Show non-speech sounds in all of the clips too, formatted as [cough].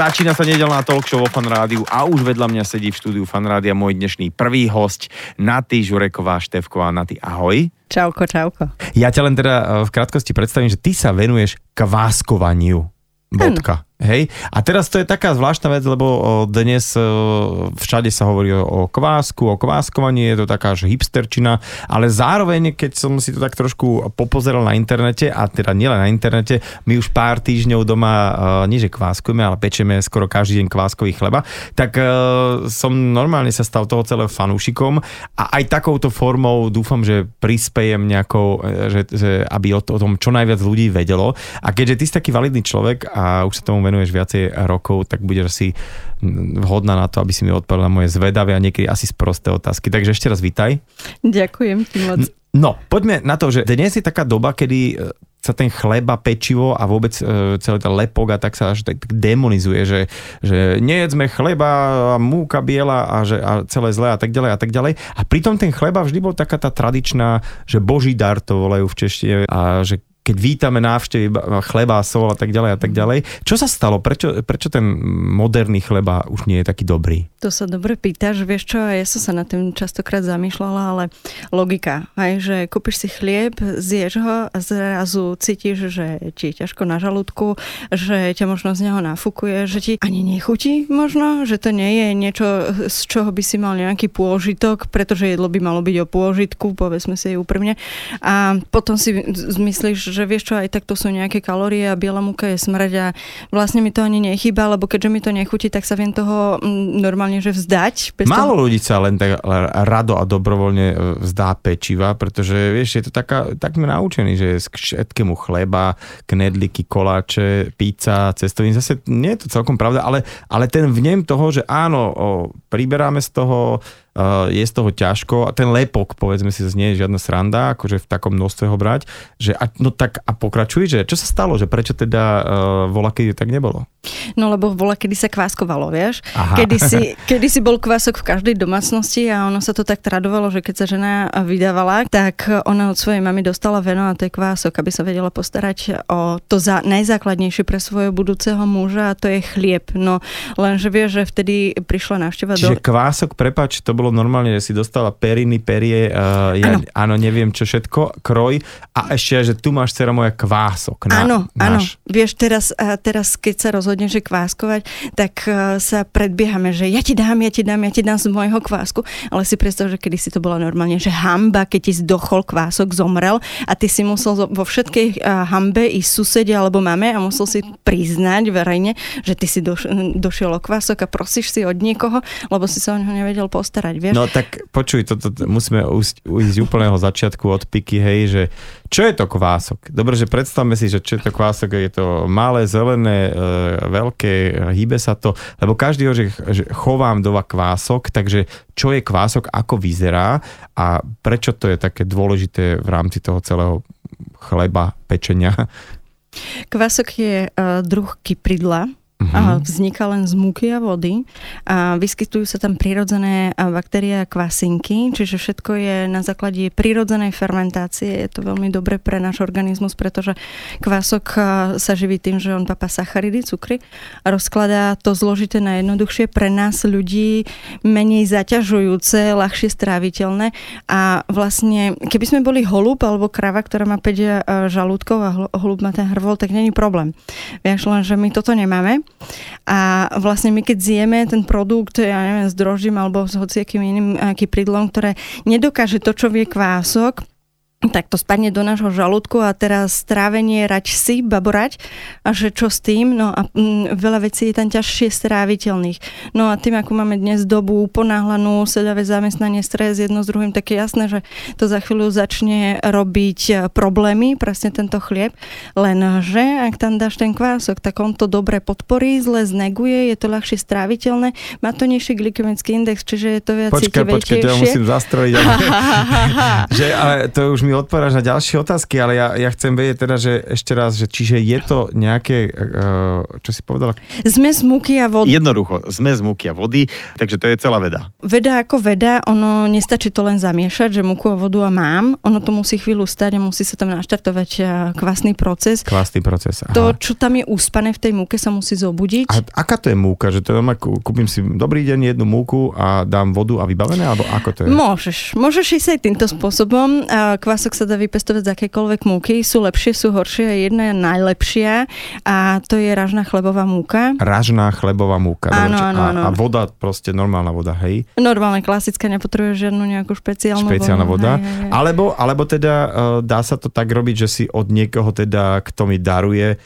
Začína sa nedelná talk show vo Fan Rádiu a už vedľa mňa sedí v štúdiu Fan Rádia môj dnešný prvý host, Naty Žureková Števková. Naty, ahoj. Čauko, čauko. Ja ťa len teda eh, v krátkosti predstavím, že ty sa venuješ kváskovaniu. Bodka. Hej? A teraz to je taká zvláštna vec, lebo dnes všade sa hovorí o kvásku, o kváskovaní, je to taká že hipsterčina, ale zároveň, keď som si to tak trošku popozeral na internete, a teda nielen na internete, my už pár týždňov doma nie že kváskujeme, ale pečeme skoro každý deň kváskový chleba, tak som normálne sa stal toho celého fanúšikom a aj takouto formou dúfam, že prispejem nejakou, e, že, že aby o, to, o tom čo najviac ľudí vedelo. A keďže ty si taký validný človek a už sa tomu venuješ viacej rokov, tak budeš asi vhodná na to, aby si mi odpovedala moje zvedavé a niekedy asi sprosté otázky. Takže ešte raz vítaj. Ďakujem ti moc. No, poďme na to, že dnes je taká doba, kedy e, sa ten chleba, pečivo a vôbec e, celý ten lepok a tak sa až tak demonizuje, že, že nejedzme chleba a múka biela a, že, a celé zlé a tak ďalej a tak ďalej. A pritom ten chleba vždy bol taká tá tradičná, že boží dar to volajú v češtine a že keď vítame návštevy chleba, sol a tak ďalej a tak ďalej. Čo sa stalo? Prečo, prečo ten moderný chleba už nie je taký dobrý? To sa dobre pýtaš, vieš čo, ja som sa na tým častokrát zamýšľala, ale logika, aj, že kúpiš si chlieb, zješ ho a zrazu cítiš, že ti je ťažko na žalúdku, že ťa možno z neho nafúkuje, že ti ani nechutí možno, že to nie je niečo, z čoho by si mal nejaký pôžitok, pretože jedlo by malo byť o pôžitku, povedzme si úprimne. A potom si zmyslíš, že vieš čo, aj takto sú nejaké kalórie a biela múka je smrť a vlastne mi to ani nechýba, lebo keďže mi to nechutí, tak sa viem toho mm, normálne že vzdať. Bez Málo toho... ľudí sa len tak rado a dobrovoľne e, vzdá pečiva, pretože vieš, je to taká, tak sme naučení, že k všetkému chleba, knedliky, koláče, pizza, cestoviny, zase nie je to celkom pravda, ale, ale ten vnem toho, že áno, o, priberáme z toho je z toho ťažko a ten lepok, povedzme si, nie je žiadna sranda, akože v takom množstve ho brať, že a, no tak a pokračuj, že čo sa stalo, že prečo teda uh, kedy tak nebolo? No lebo vola, kedy sa kváskovalo, vieš? Kedy si, kedy si bol kvások v každej domácnosti a ono sa to tak tradovalo, že keď sa žena vydávala, tak ona od svojej mamy dostala veno a to je kvások, aby sa vedela postarať o to za, najzákladnejšie pre svojho budúceho muža a to je chlieb. No lenže vieš, že vtedy prišla návšteva Čiže do... kvások, prepač, to bolo normálne, že si dostala periny, perie, uh, ja, áno. áno, neviem čo všetko, kroj a ešte, že tu máš dcera moja kvások. Na, áno, áno. Vieš, teraz, uh, teraz keď sa rozhodne, že kváskovať, tak uh, sa predbiehame, že ja ti dám, ja ti dám, ja ti dám z môjho kvásku, ale si predstav, že kedy si to bola normálne, že hamba, keď ti zdochol kvások, zomrel a ty si musel vo všetkej uh, hambe i susede alebo mame a musel si priznať verejne, že ty si doš- došiel o kvások a prosíš si od niekoho, lebo si sa o neho nevedel postarať starať, vieš? No tak počuj, toto to, to, musíme z úplného začiatku od piky, hej, že čo je to kvások? Dobre, že predstavme si, že čo je to kvások, je to malé, zelené, e, veľké, hýbe sa to, lebo každý ho, že, že chovám dova kvások, takže čo je kvások, ako vyzerá a prečo to je také dôležité v rámci toho celého chleba, pečenia? Kvások je uh, druh kypridla, Uh-huh. Vzniká len z múky a vody a vyskytujú sa tam prirodzené baktérie a kvasinky, čiže všetko je na základe prirodzenej fermentácie. Je to veľmi dobre pre náš organizmus, pretože kvások sa živí tým, že on papá sacharidy, cukry a rozkladá to zložité na jednoduchšie pre nás ľudí menej zaťažujúce, ľahšie stráviteľné a vlastne keby sme boli holub alebo krava, ktorá má 5 žalúdkov a holub má ten hrvol, tak není problém. Vieš len, že my toto nemáme a vlastne my keď zjeme ten produkt, ja neviem, s drožím alebo s hociakým iným kypridlom, ktoré nedokáže to, čo vie kvások, tak to spadne do nášho žalúdku a teraz strávenie rať si, baborať a že čo s tým, no a mm, veľa vecí je tam ťažšie stráviteľných. No a tým, ako máme dnes dobu ponáhlanú, sedavé zamestnanie, stres jedno s druhým, tak je jasné, že to za chvíľu začne robiť e, problémy, presne tento chlieb, lenže ak tam dáš ten kvások, tak on to dobre podporí, zle zneguje, je to ľahšie stráviteľné, má to nižší glykemický index, čiže je to viac Počkaj, počkaj, ja musím zastrojiť. Ale, [laughs] [laughs] že, ale to už mi mi odpovedáš na ďalšie otázky, ale ja, ja chcem vedieť teda, že ešte raz, že čiže je to nejaké, uh, čo si povedala? Zmes múky a vody. Jednoducho, zmes múky a vody, takže to je celá veda. Veda ako veda, ono nestačí to len zamiešať, že múku a vodu a mám, ono to musí chvíľu stať a musí sa tam naštartovať kvasný proces. Kvasný proces, aha. To, čo tam je úspané v tej múke, sa musí zobudiť. A aká to je múka? Že to je, kúpim si dobrý deň jednu múku a dám vodu a vybavené, alebo ako to je? Môžeš. Môžeš ísť aj týmto spôsobom. Kvások sa dá vypestovať z akékoľvek múky. Sú lepšie, sú horšie. Jedna je najlepšia a to je ražná chlebová múka. Ražná chlebová múka. Áno, áno, áno. A, a voda, proste normálna voda, hej? Normálna, klasická, nepotrebuje žiadnu nejakú špeciálnu Špeciálna voda. Hej, hej, hej. Alebo, alebo teda uh, dá sa to tak robiť, že si od niekoho teda, kto mi daruje,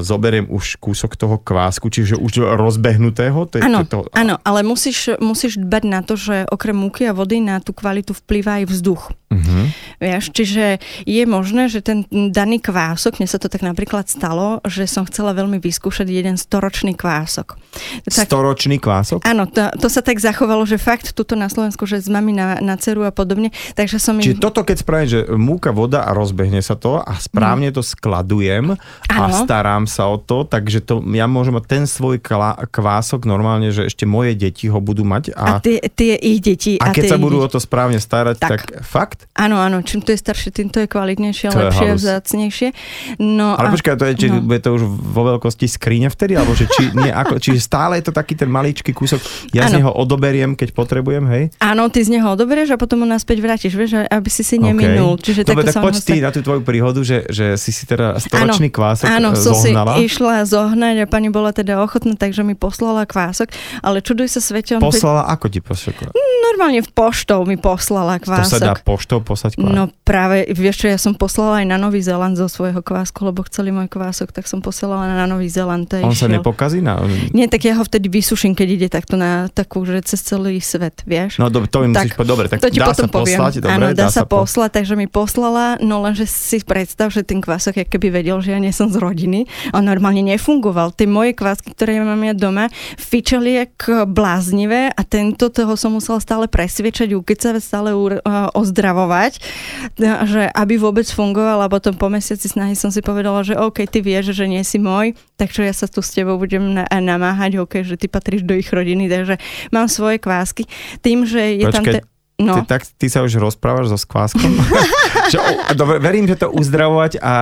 zoberiem už kúsok toho kvásku, čiže už rozbehnutého? Áno, to... áno, ale musíš, musíš dbať na to, že okrem múky a vody na tú kvalitu vplýva aj vzduch. Uh-huh. Vieš, čiže je možné, že ten daný kvások, mne sa to tak napríklad stalo, že som chcela veľmi vyskúšať jeden storočný kvások. Tak, storočný kvások? Áno, to, to sa tak zachovalo, že fakt tuto na Slovensku, že z mami na, na ceru a podobne. Takže som Čiže im... toto keď spravím, že múka, voda a rozbehne sa to a správne to skladujem a starám sa o to, takže to, ja môžem mať ten svoj kvások normálne, že ešte moje deti ho budú mať. A, a tie, tie ich deti. A, a keď sa budú deti. o to správne starať, tak, tak fakt? Áno, áno, čím to je staršie, tým to je kvalitnejšie, to lepšie a vzácnejšie. No, Ale a, počkaj, to je, či no. bude to už vo veľkosti skrine vtedy, alebo že či, nie, ako, čiže stále je to taký ten maličký kúsok, ja ano. z neho odoberiem, keď potrebujem, hej? Áno, ty z neho odoberieš a potom ho naspäť vrátiš, vieš, aby si si neminul. Okay. Čiže Dobre, tak poď ty na tú tvoju príhodu, že, že si si teda storočný kvások áno, zohnala. Si išla zohnať a pani bola teda ochotná, takže mi poslala kvások, ale čuduj sa svete. Poslala, ako ti poslala? Normálne v poštou mi poslala kvások. To sa dá poštou poslať kvások? No práve, vieš čo, ja som poslala aj na Nový Zeland zo svojho kvásku, lebo chceli môj kvások, tak som poslala na Nový Zeland. On išiel. sa nepokazí? Na... Nie, tak ja ho vtedy vysuším, keď ide takto na takú, že cez celý svet, vieš. No do, to mi musíš povedať, dobre, tak to ti dá potom sa poviem. poslať, dobre, Áno, dá, dá sa poslať, po... takže mi poslala, no lenže si predstav, že ten kvások, keby vedel, že ja nie som z rodiny, on normálne nefungoval. Tie moje kvásky, ktoré ja mám ja doma, fičali jak bláznivé a tento toho som musela stále presviečať, ukecať, stále ozdravovať, že aby vôbec fungoval a potom po mesiaci snahy som si povedala, že OK, ty vieš, že nie si môj, takže ja sa tu s tebou budem namáhať, OK, že ty patríš do ich rodiny, takže mám svoje kvásky. Tým, že je Počkej, tam... Te... No. Ty, tak ty sa už rozprávaš so skváskom? [laughs] že, dobre, verím, že to uzdravovať a, a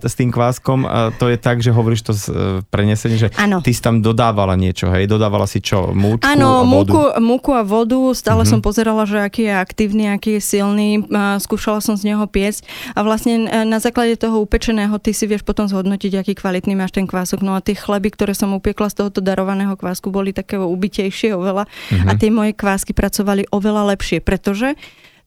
s tým kváskom a to je tak, že hovoríš to z, e, prenesenie, že ano. ty si tam dodávala niečo, hej? Dodávala si čo? Múčku Áno, a vodu? múku, múku a vodu. Stále mm-hmm. som pozerala, že aký je aktívny, aký je silný. Skúšala som z neho piesť a vlastne e, na základe toho upečeného ty si vieš potom zhodnotiť, aký kvalitný máš ten kvások. No a tie chleby, ktoré som upiekla z tohoto darovaného kvásku, boli také ubitejšie oveľa mm-hmm. a tie moje kvásky pracovali oveľa lepšie pretože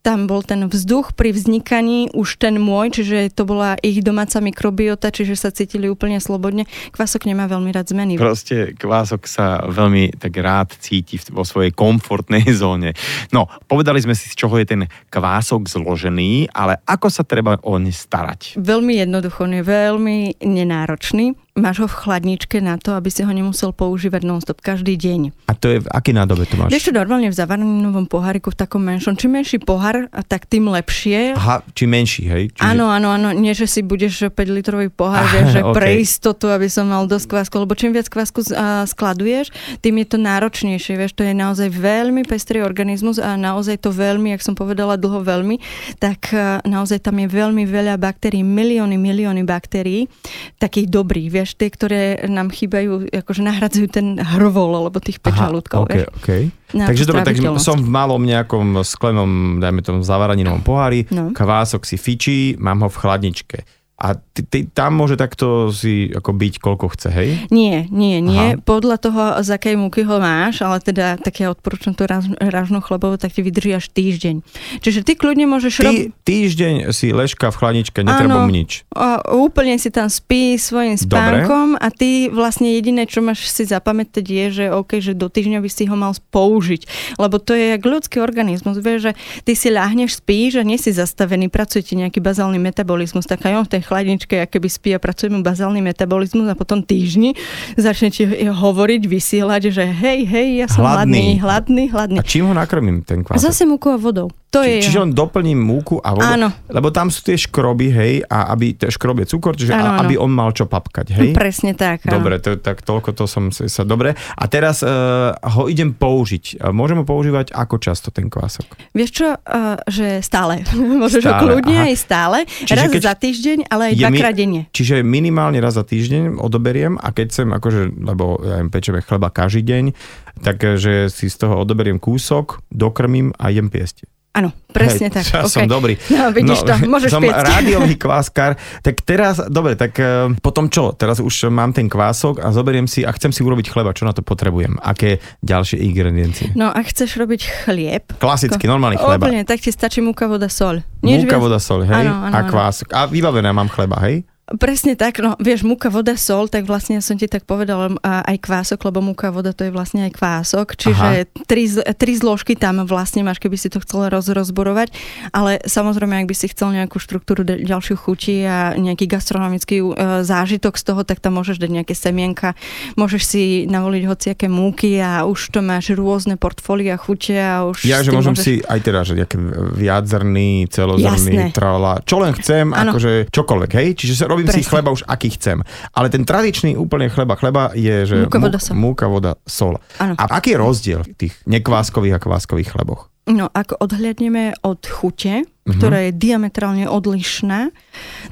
tam bol ten vzduch pri vznikaní, už ten môj, čiže to bola ich domáca mikrobiota, čiže sa cítili úplne slobodne. Kvások nemá veľmi rád zmeny. Proste kvások sa veľmi tak rád cíti vo svojej komfortnej [laughs] zóne. No, povedali sme si, z čoho je ten kvások zložený, ale ako sa treba o ne starať? Veľmi jednoducho, on je veľmi nenáročný máš ho v chladničke na to, aby si ho nemusel používať non-stop každý deň. A to je v aký nádobe to máš? Vieš čo, normálne v zavarnenovom poháriku, v takom menšom. Čím menší pohár, tak tým lepšie. Aha, čím menší, hej? Čiže... Áno, áno, áno. Nie, že si budeš 5 litrový pohár, vieš, že okay. pre istotu, aby som mal dosť kvásku, lebo čím viac kvásku skladuješ, tým je to náročnejšie, vieš, to je naozaj veľmi pestrý organizmus a naozaj to veľmi, jak som povedala dlho veľmi, tak naozaj tam je veľmi veľa baktérií, milióny, milióny baktérií, takých dobrých, vieš, vieš, tie, ktoré nám chýbajú, akože nahradzujú ten hrvol, alebo tých 5 žalúdkov. Okay, okay. Takže dobre, takže som v malom nejakom sklenom, dajme tomu zavaraninovom pohári, no. kvások si fičí, mám ho v chladničke a ty, ty, tam môže takto si ako byť koľko chce, hej? Nie, nie, nie. Aha. Podľa toho, z akej múky ho máš, ale teda tak ja odporúčam tú ražnú chlebovu, tak ti vydrží až týždeň. Čiže ty kľudne môžeš Ty, rob... Týždeň si ležka v chladničke, netreba mu nič. A úplne si tam spí svojim spánkom Dobre. a ty vlastne jediné, čo máš si zapamätať je, že OK, že do týždňa by si ho mal použiť. Lebo to je jak ľudský organizmus. Vieš, že ty si ľahneš, spíš a nie si zastavený, pracuje ti nejaký bazálny metabolizmus, tak aj on v tej chladničke, aké by spí a pracujeme bazálny metabolizmus a potom týždni začne ti hovoriť, vysielať, že hej, hej, ja som hladný, hladný, hladný. hladný. A čím ho nakrmím ten kvások? Zase múkou a vodou. To je Čiže len doplním múku a vodu. Áno. Lebo tam sú tie škroby, hej, a aby, tie škrob je cukor, čiže Áno, áno. aby on mal čo papkať, hej. Presne tak. áno. Dobre, to, tak toľko to som sa... Dobre. A teraz uh, ho idem použiť. Uh, Môžem ho používať ako často ten kvások? Vieš čo, uh, že stále. [laughs] Môžeš ho Stále, kľudne aha. aj stále. Čiže raz za týždeň, ale aj dvakrát denne. Čiže minimálne raz za týždeň odoberiem a keď chcem, akože, lebo ja im pečeme chleba každý deň, takže si z toho odoberiem kúsok, dokrmím a jem piesť. Áno, presne Hej, tak. Ja OK. som dobrý. No, vidíš to, [laughs] môžeš som piecť. [laughs] rádiový kváskar. Tak teraz, dobre, tak uh, potom čo? Teraz už mám ten kvások a zoberiem si a chcem si urobiť chleba. Čo na to potrebujem? Aké ďalšie ingrediencie? No, ak chceš robiť chlieb, Klasický, normálny chleba. Úplne, tak ti stačí múka, voda, sol. Múka, viac- voda, sol, hej? Áno, áno, a kvások. A vybavené mám chleba, hej? Presne tak, no vieš, múka, voda, sol, tak vlastne som ti tak povedala a aj kvások, lebo múka, voda to je vlastne aj kvások, čiže tri, tri zložky tam vlastne máš, keby si to chcel roz, rozborovať, ale samozrejme, ak by si chcel nejakú štruktúru ďalšiu chuti a nejaký gastronomický uh, zážitok z toho, tak tam môžeš dať nejaké semienka, môžeš si navoliť hociaké múky a už to máš rôzne portfólia chute a už Ja, že môžem môžeš... si aj teda, že nejaké viadzrný, celozrný, trala, čo len chcem, Áno. akože čokoľvek, hej? Čiže sa robím si Presne. chleba už aký chcem. Ale ten tradičný úplne chleba chleba je, že Múka, voda, sol. múka, voda, sol. Áno. A aký je rozdiel v tých nekváskových a kváskových chleboch? No, ak odhľadneme od chute, Mhm. ktorá je diametrálne odlišná,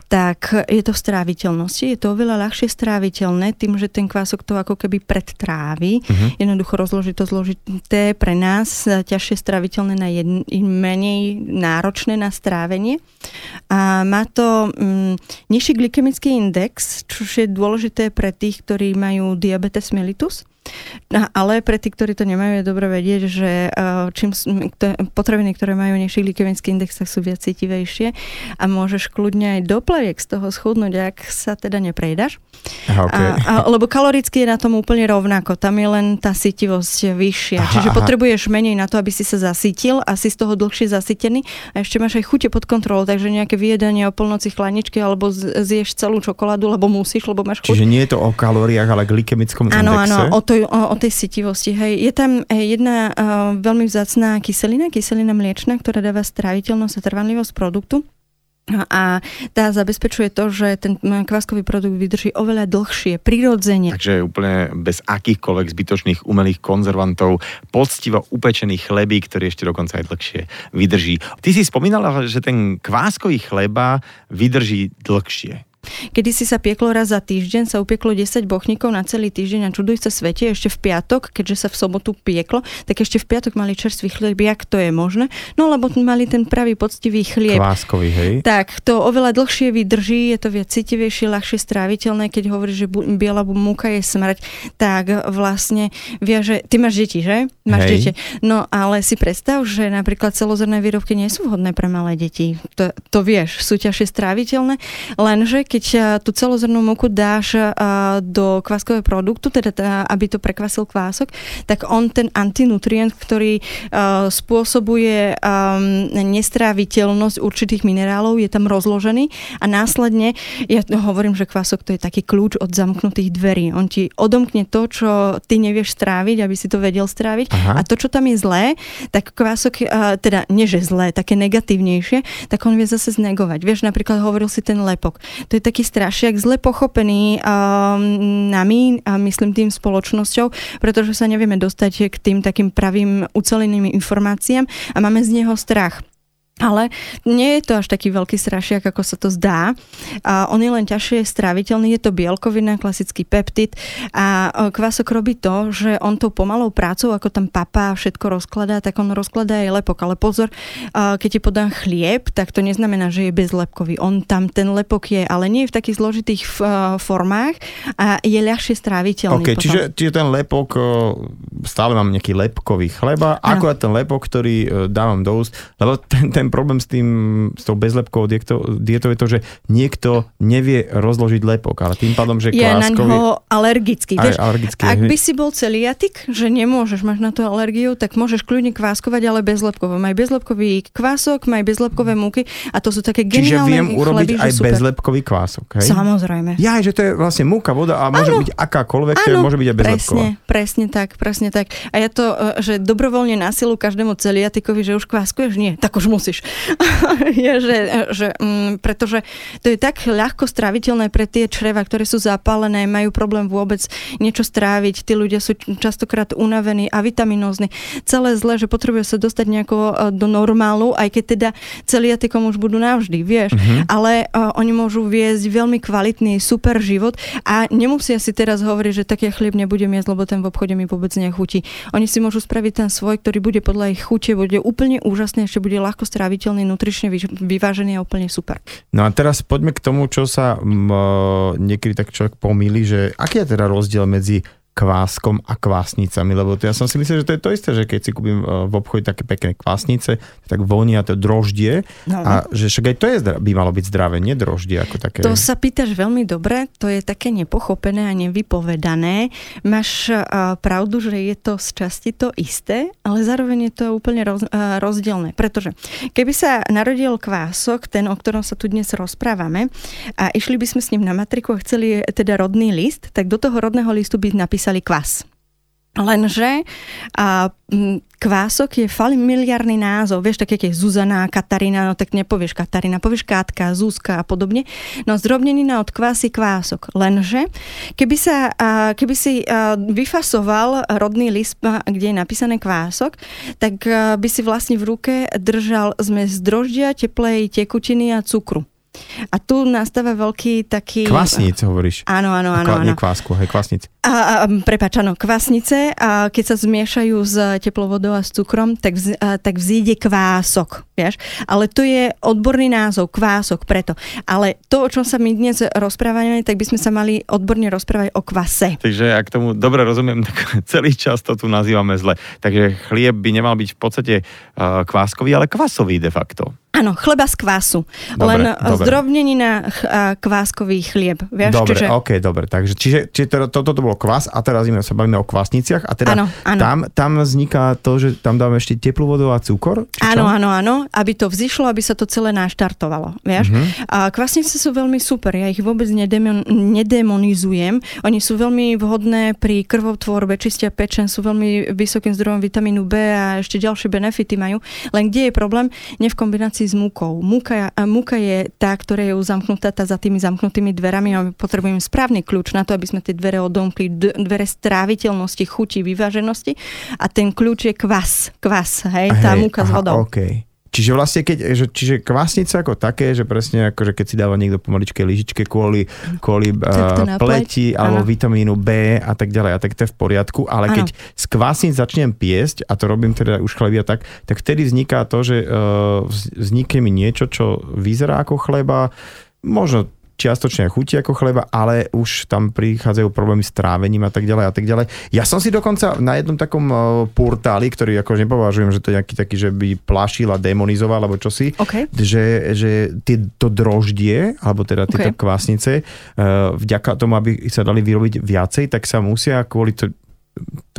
tak je to v stráviteľnosti. Je to oveľa ľahšie stráviteľné tým, že ten kvások to ako keby predtrávi. Mhm. Jednoducho rozložiť to zložité pre nás, a ťažšie stráviteľné na jedn, menej náročné na strávenie. A má to mm, nižší glykemický index, čo je dôležité pre tých, ktorí majú diabetes mellitus. No, ale pre tých, ktorí to nemajú, je dobre vedieť, že uh, čím potraviny, ktoré majú nižší glykemický index, tak sú viac citivejšie a môžeš kľudne aj do pleviek z toho schudnúť, ak sa teda neprejdaš. Aha, okay. A, a, lebo kaloricky je na tom úplne rovnako, tam je len tá sytivosť vyššia. Aha, Čiže aha. potrebuješ menej na to, aby si sa zasytil a si z toho dlhšie zasytený a ešte máš aj chute pod kontrolou, takže nejaké vyjedanie o polnoci chladničky alebo zješ celú čokoládu, lebo musíš, lebo máš chuť. Čiže nie je to o kalóriách, ale glykemickom Áno, indexe? áno, o, to, o, o tej sitivosti. Hej. Je tam jedna uh, veľmi vzácná kyselina, kyselina mliečna, ktorá dáva stráviteľnosť a trvanlivosť produktu. No A tá zabezpečuje to, že ten kváskový produkt vydrží oveľa dlhšie, prirodzene. Takže úplne bez akýchkoľvek zbytočných umelých konzervantov, poctivo upečený chlebík, ktorý ešte dokonca aj dlhšie vydrží. Ty si spomínala, že ten kváskový chleba vydrží dlhšie. Kedy si sa pieklo raz za týždeň, sa upieklo 10 bochníkov na celý týždeň a čuduj sa svete, ešte v piatok, keďže sa v sobotu pieklo, tak ešte v piatok mali čerstvý chlieb, jak to je možné? No lebo mali ten pravý poctivý chlieb. Kváskový, hej? Tak, to oveľa dlhšie vydrží, je to viac citivejšie, ľahšie stráviteľné, keď hovoríš, že bu- biela múka je smrť, tak vlastne vie, že ty máš deti, že? Máš Hej. deti. No ale si predstav, že napríklad celozrné výrobky nie sú vhodné pre malé deti. To, to vieš, sú ťažšie stráviteľné, lenže keď a, tú celozrnú múku dáš a, do kváskového produktu, teda aby to prekvasil kvások, tak on ten antinutrient, ktorý a, spôsobuje a, nestráviteľnosť určitých minerálov, je tam rozložený a následne, ja hovorím, že kvások to je taký kľúč od zamknutých dverí. On ti odomkne to, čo ty nevieš stráviť, aby si to vedel stráviť Aha. a to, čo tam je zlé, tak kvások, teda nie že zlé, také negatívnejšie, tak on vie zase znegovať. Vieš, napríklad hovoril si ten lepok. To je taký strašiak, zle pochopený um, nami a myslím tým spoločnosťou, pretože sa nevieme dostať k tým takým pravým uceleným informáciám a máme z neho strach. Ale nie je to až taký veľký strašiak, ako sa to zdá. A on je len ťažšie stráviteľný, je to bielkovina, klasický peptid a e, kvások robí to, že on tou pomalou prácou, ako tam papa všetko rozkladá, tak on rozkladá aj lepok. Ale pozor, keď ti podám chlieb, tak to neznamená, že je bezlepkový. On tam ten lepok je, ale nie je v takých zložitých a, formách a je ľahšie stráviteľný. OK, potom. čiže, čiže ten lepok, o, stále mám nejaký lepkový chleba, akurát ten lepok, ktorý e, dávam do úst, lebo ten, ten ten problém s tým, s tou bezlepkovou dietou, dietou je to, že niekto nevie rozložiť lepok, ale tým pádom, že je na ňo alergický. Vieš, alergický. Ak by si bol celiatik, že nemôžeš, máš na to alergiu, tak môžeš kľudne kváskovať, ale bezlepkovo. Maj bezlepkový kvások, maj bezlepkové múky a to sú také geniálne Čiže viem urobiť chleby, aj super. bezlepkový kvások, hej? Samozrejme. Ja, že to je vlastne múka, voda a môže Áno. byť akákoľvek, Áno, môže byť aj bezlepková. presne, presne tak, presne tak. A ja to, e, že dobrovoľne na silu každému celiatikovi, že už kváskuješ, nie, tak už musíš. [laughs] je, že, že, mm, pretože to je tak ľahko stráviteľné pre tie čreva, ktoré sú zapálené, majú problém vôbec niečo stráviť, tí ľudia sú častokrát unavení a vitaminózni. Celé zle, že potrebujú sa dostať nejako e, do normálu, aj keď teda celiatikom už budú navždy, vieš. Mhm. Ale uh, oni môžu viesť veľmi kvalitný, super život a nemusia si teraz hovoriť, že tak ja chlieb nebudem jesť, lebo ten v obchode mi vôbec nechutí. Oni si môžu spraviť ten svoj, ktorý bude podľa ich chute, bude úplne úžasný, ešte bude ľahko stráviteľný, nutrične vyvážený a úplne super. No a teraz poďme k tomu, čo sa m, niekedy tak človek pomýli, že aký je teda rozdiel medzi kváskom a kvásnicami, lebo to ja som si myslel, že to je to isté, že keď si kúpim e, v obchode také pekné kvásnice, tak vonia to droždie No. a že však aj to je, by malo byť zdravé, nie droždie ako také. To sa pýtaš veľmi dobre, to je také nepochopené a nevypovedané. Máš uh, pravdu, že je to z časti to isté, ale zároveň je to úplne roz, uh, rozdielne. Pretože keby sa narodil kvások, ten, o ktorom sa tu dnes rozprávame, a išli by sme s ním na matriku a chceli teda rodný list, tak do toho rodného listu by napísali kvás. Lenže a, m, kvások je familiárny názov. Vieš, tak jak je Zuzana, Katarína, no tak nepovieš Katarína, povieš Kátka, Zuzka a podobne. No zdrobnenina od kvás je kvások. Lenže keby, sa, a, keby si a, vyfasoval rodný list, kde je napísané kvások, tak a, by si vlastne v ruke držal zmes droždia, teplej tekutiny a cukru. A tu nastáva veľký taký... Kvasnic hovoríš. Áno, áno, áno. Áno. Nie kvásku, hej, kvasnic. A, a prepáč, áno, kvasnice, a keď sa zmiešajú s teplou vodou a s cukrom, tak, vz, a, tak vzíde kvások, vieš. Ale to je odborný názov, kvások, preto. Ale to, o čom sa my dnes rozprávame, tak by sme sa mali odborne rozprávať o kvase. Takže ak tomu dobre rozumiem, tak [laughs] celý čas to tu nazývame zle. Takže chlieb by nemal byť v podstate uh, kváskový, ale kvasový de facto. Áno, chleba z kvásu. Dobre, Len dobre. zdrobnenina ch- kváskový chlieb. Vieš, Dobre, čiže... OK, dobre. Takže čiže, čiže to, toto to bolo kvas a teraz ideme sa bavíme o kvasniciach a teda Áno, áno. Tam, tam vzniká to, že tam dáme ešte teplú vodu a cukor? Áno, áno, áno, aby to vzýšlo, aby sa to celé naštartovalo, vieš. Mhm. A kvasnice sú veľmi super, ja ich vôbec nedemon, nedemonizujem. Oni sú veľmi vhodné pri krvotvorbe, čistia pečen, sú veľmi vysokým zdrojom vitamínu B a ešte ďalšie benefity majú. Len kde je problém? Nie v kombinácii s múkou. Múka, múka je tá, ktorá je uzamknutá tá za tými zamknutými dverami a my potrebujeme správny kľúč na to, aby sme tie dvere odomkli, d- dvere stráviteľnosti, chuti, vyváženosti a ten kľúč je kvas, kvas, hej, tá Hej, múka s aha, vodou. OK. Čiže vlastne, keď, že, čiže kvásnica ako také, že presne ako, že keď si dáva niekto pomaličké lyžičke kvôli, kvôli uh, pleti pleť, alebo áno. vitamínu B a tak ďalej, a tak to je v poriadku, ale Áno. keď z kvásnic začnem piesť, a to robím teda už chlebia tak, tak vtedy vzniká to, že uh, vz- vznikne mi niečo, čo vyzerá ako chleba, možno čiastočne chutí ako chleba, ale už tam prichádzajú problémy s trávením a tak ďalej a tak ďalej. Ja som si dokonca na jednom takom uh, portáli, ktorý ako nepovažujem, že to je nejaký taký, že by plašil a demonizoval, alebo čosi, OK. že, že to droždie, alebo teda tieto OK. kvásnice, uh, vďaka tomu, aby sa dali vyrobiť viacej, tak sa musia kvôli to,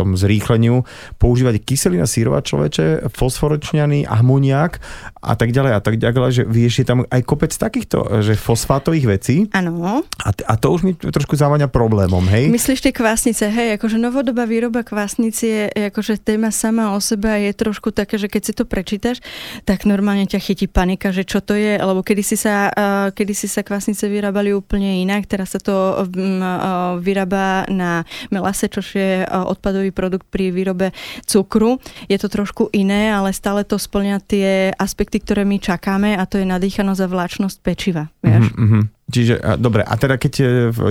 tom zrýchleniu používať kyselina sírová človeče, fosforočňany, amoniak a tak ďalej a tak ďalej, že vieš, je tam aj kopec takýchto, že fosfátových vecí Áno. a, a to už mi trošku závania problémom, hej? Myslíš tie kvásnice, hej, akože novodobá výroba kvásnice je, akože téma sama o sebe a je trošku také, že keď si to prečítaš, tak normálne ťa chytí panika, že čo to je, alebo kedy si sa, kedy si sa kvásnice vyrábali úplne inak, teraz sa to uh, vyrába na melase, čo je uh, odpadový produkt pri výrobe cukru. Je to trošku iné, ale stále to splňa tie aspekty, ktoré my čakáme a to je nadýchanosť a vláčnosť pečiva, vieš? Mhm, mhm. Čiže, dobre, a teda keď e,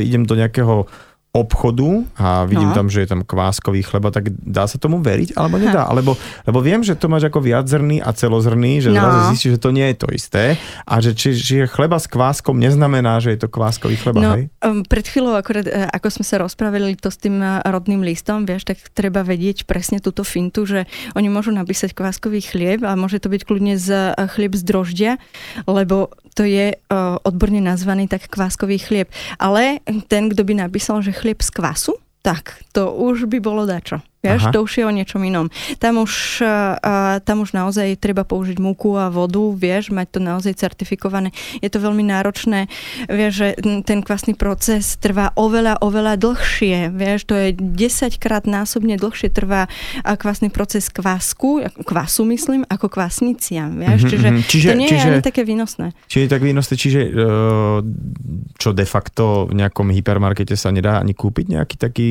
idem do nejakého obchodu a vidím No. tam, že je tam kváskový chleba, tak dá sa tomu veriť alebo nedá? Alebo, lebo viem, že to máš ako viaczrný a celozrný, že No. zrazu zistíš, že to nie je to isté a že či, či chleba s kváskom neznamená, že je to kváskový chleba, No, hej? um, pred chvíľou, akorát, e, ako sme sa rozprávali to s tým e, rodným listom, vieš, tak treba vedieť presne túto fintu, že oni môžu napísať kváskový chlieb a môže to byť kľudne z e, chlieb z droždia, lebo to je uh, odborne nazvaný tak kváskový chlieb. Ale ten, kto by napísal, že chlieb z kvasu, tak to už by bolo dačo. Vieš, Aha. to už je o niečom inom. Tam už, uh, uh, tam už naozaj treba použiť múku a vodu, vieš, mať to naozaj certifikované. Je to veľmi náročné, vieš, že ten kvasný proces trvá oveľa, oveľa dlhšie, vieš, to je 10 krát násobne dlhšie trvá a kvasný proces kvásku, kvasu myslím, ako kvasniciam, vieš, Mhm, čiže, mhm. Čiže- to nie je čiže- ani také výnosné. Čiže tak výnosné, čiže čo de facto v nejakom hypermarkete sa nedá ani kúpiť nejaký taký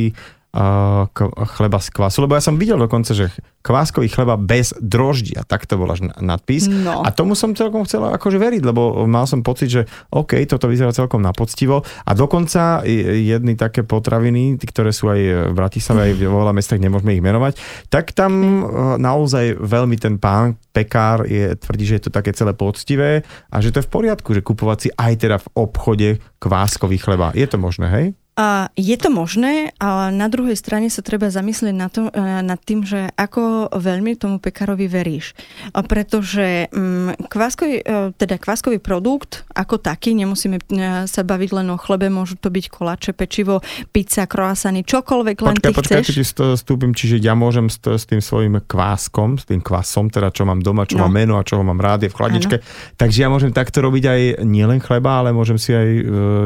chleba z kvasu, lebo ja som videl dokonca, že kváskový chleba bez droždia, tak to bol až na- nadpis. No. A tomu som celkom chcel akože veriť, lebo mal som pocit, že OK, toto vyzerá celkom napoctivo. A dokonca jedny také potraviny, ktoré sú aj v Bratislave, aj vo veľa mestách, nemôžeme ich menovať, tak tam e, naozaj veľmi ten pán pekár je, tvrdí, že je to také celé poctivé a že to je v poriadku, že kupovať si aj teda v obchode kváskový chleba. Je to možné, hej? A je to možné, ale na druhej strane sa treba zamyslieť na to, e, nad tým, že ako veľmi tomu pekárovi veríš. A Pretože mm, kváskový, e, teda kváskový produkt ako taký, nemusíme e, sa baviť len o chlebe, môžu to byť kolače, pečivo, pizza, croissany, čokoľvek len Počkaj, ty počkaj, chceš. sto- stúpim, čiže ja môžem s, s tým svojím kváskom, s tým kvasom, teda čo mám doma, čo No. mám meno a čo ho mám rád, je v chladničke. Takže ja môžem takto robiť aj nielen chleba, ale môžem si aj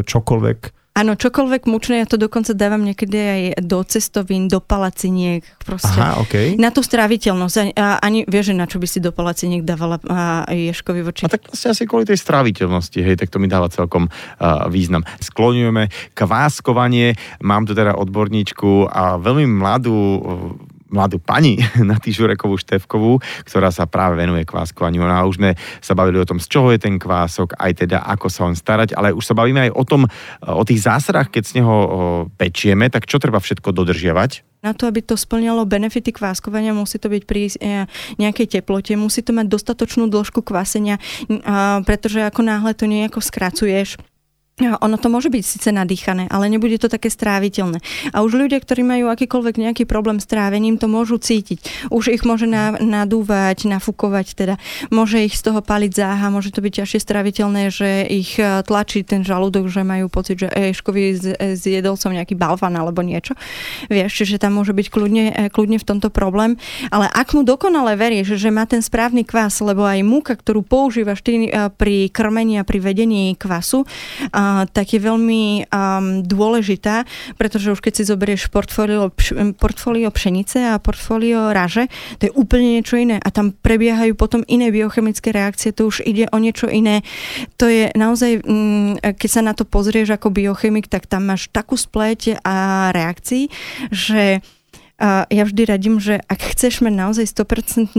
čokoľvek Áno, čokoľvek mučné, ja to dokonca dávam niekedy aj do cestovín, do palaciniek, proste. Aha, OK. Na tú stráviteľnosť. Ani, a, ani vieš, že na čo by si do palaciniek dávala a, Ješkovi voči. A tak vlastne asi kvôli tej straviteľnosti, hej, tak to mi dáva celkom uh, význam. Skloňujeme kváskovanie, mám tu teda odborníčku a veľmi mladú mladú pani [laughs] na Žurekovú Števkovú, ktorá sa práve venuje kváskovaniu. No a už sme sa bavili o tom, z čoho je ten kvások, aj teda ako sa on starať, ale už sa bavíme aj o tom, o tých zásadách, keď z neho pečieme, tak čo treba všetko dodržiavať? Na to, aby to splňalo benefity kváskovania, musí to byť pri e, nejakej teplote, musí to mať dostatočnú dĺžku kvásenia, pretože ako náhle to nejako skracuješ, ono to môže byť síce nadýchané, ale nebude to také stráviteľné. A už ľudia, ktorí majú akýkoľvek nejaký problém s trávením, to môžu cítiť. Už ich môže na, nadúvať, nafúkovať, teda môže ich z toho paliť záha, môže to byť ťažšie stráviteľné, že ich e, tlačí ten žalúdok, že majú pocit, že Eškovi zjedol som nejaký balvan alebo niečo. Vieš, čiže tam môže byť kľudne, e, kľudne v tomto problém. Ale ak mu dokonale veríš, že má ten správny kvás, lebo aj múka, ktorú používaš ty e, pri krmení a pri vedení kvasu, tak je veľmi um, dôležitá, pretože už keď si zoberieš portfólio, pš, portfólio pšenice a portfólio raže, to je úplne niečo iné a tam prebiehajú potom iné biochemické reakcie, to už ide o niečo iné. To je naozaj, mm, keď sa na to pozrieš ako biochemik, tak tam máš takú spleť a reakcií, že a ja vždy radím, že ak chceš mať naozaj 100%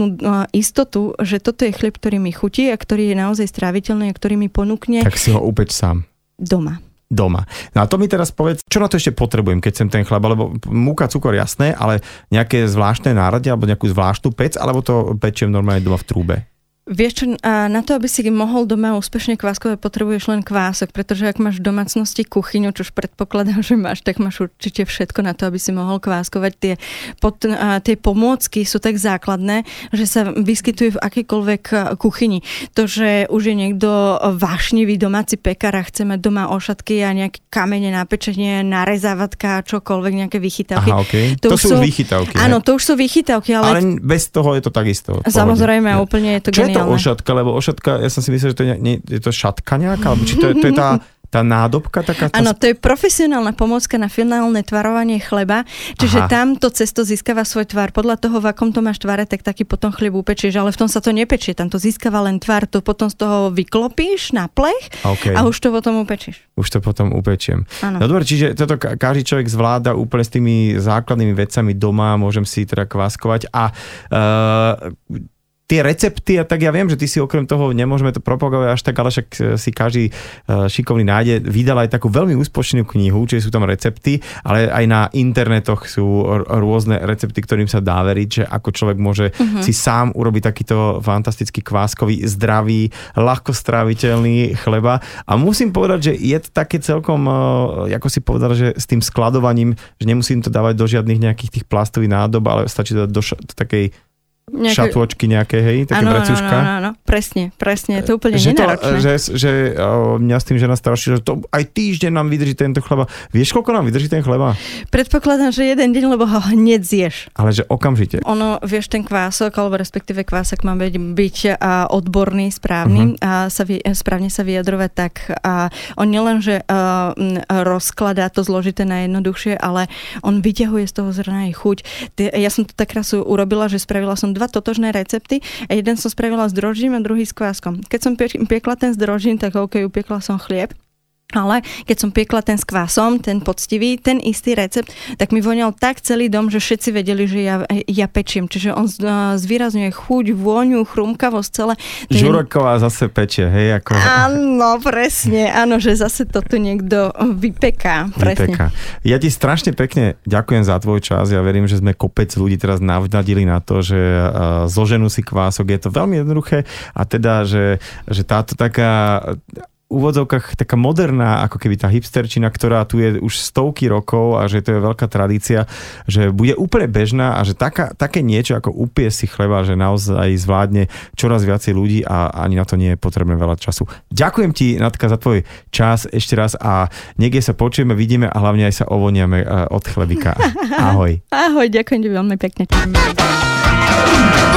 istotu, že toto je chlieb, ktorý mi chutí a ktorý je naozaj stráviteľný a ktorý mi ponúkne Tak si ho upeč sám. Doma. doma. No a to mi teraz povedz, čo na to ešte potrebujem, keď sem ten chleba, lebo múka, cukor jasné, ale nejaké zvláštne náradie alebo nejakú zvláštnu pec, alebo to pečiem normálne doma v trúbe? Vieš čo, a na to, aby si mohol doma úspešne kváskovať, potrebuješ len kvások, pretože ak máš v domácnosti kuchyňu, čo už predpokladám, že máš, tak máš určite všetko na to, aby si mohol kváskovať. Tie, pod, a, tie pomôcky sú tak základné, že sa vyskytujú v akejkoľvek kuchyni. To, že už je niekto vášnivý domáci pekár a chce mať doma ošatky a nejaké kamene na pečenie, narezávatka, čokoľvek, nejaké vychytávky. Aha, okay. To, to sú, sú vychytávky. Áno, to už sú vychytávky, ale... Ale bez toho je to takisto. Samozrejme, úplne je to Čo to ošatka? Lebo ošatka, ja som si myslel, že to je, nie, je to šatka nejaká, alebo či to je, to je tá, [laughs] tá nádobka taká? Tá... Áno, to je profesionálna pomôcka na finálne tvarovanie chleba, čiže Aha. tam to cesto získava svoj tvar. Podľa toho, v akom to máš tvare, tak taký potom chlieb upečieš, ale v tom sa to nepečie, tam to získava len tvar, to potom z toho vyklopíš na plech Okay. a už to potom upečieš. Už to potom upečiem. Áno. No dobre, čiže toto ka- každý človek zvláda úplne s tými základnými vecami doma, môžem si teda kváskovať a uh, tie recepty a tak ja viem, že ty si okrem toho nemôžeme to propagovať až tak, ale však e, si každý e, šikovný nájde. Vydal aj takú veľmi úspočnú knihu, čiže sú tam recepty, ale aj na internetoch sú rôzne recepty, ktorým sa dá veriť, že ako človek môže uh-huh. si sám urobiť takýto fantastický kváskový, zdravý, ľahko stráviteľný chleba. A musím povedať, že je to také celkom, e, ako si povedal, že s tým skladovaním, že nemusím to dávať do žiadnych nejakých tých plastových nádob, ale stačí to dať do, š- do takej Nejaké... šatôčky nejaké, hej, také ano, Áno, áno, presne, presne, to úplne že nenáročné. To, že, že o, mňa s tým žena straší, že to aj týždeň nám vydrží tento chleba. Vieš, koľko nám vydrží ten chleba? Predpokladám, že jeden deň, lebo ho hneď zješ. Ale že okamžite. Ono, vieš, ten kvások, alebo respektíve kvások má byť, byť a, odborný, správny uh-huh. a sa, správne sa vyjadrovať tak. A on nielen, že a, rozkladá to zložité na jednoduchšie, ale on vyťahuje z toho zrna aj chuť. Ja som to tak raz urobila, že spravila som dva totožné recepty a jeden som spravila s drožím a druhý s kváskom. Keď som piekla ten s drožím, tak ok, upiekla som chlieb, ale keď som piekla ten s kvasom, ten poctivý, ten istý recept, tak mi voňal tak celý dom, že všetci vedeli, že ja, ja pečiem. Čiže on zvýrazňuje chuť, vôňu, chrumkavosť celé. Ten... Žuroková zase pečie, hej? Ako... Áno, presne. Áno, že zase to tu niekto vypeká. Presne. Vypeká. Ja ti strašne pekne ďakujem za tvoj čas. Ja verím, že sme kopec ľudí teraz navnadili na to, že zoženú si kvások. Je to veľmi jednoduché a teda, že, že táto taká úvodzovkách taká moderná, ako keby tá hipsterčina, ktorá tu je už stovky rokov a že to je veľká tradícia, že bude úplne bežná a že taká, také niečo ako upie si chleba, že naozaj zvládne čoraz viacej ľudí a ani na to nie je potrebné veľa času. Ďakujem ti, Natka, za tvoj čas ešte raz a niekde sa počujeme, vidíme a hlavne aj sa ovoniame eh, od chlebika. [laughs] Ahoj. Ahoj, ďakujem ti veľmi pekne.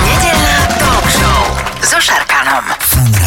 Nedelná talk show so Šarkanom.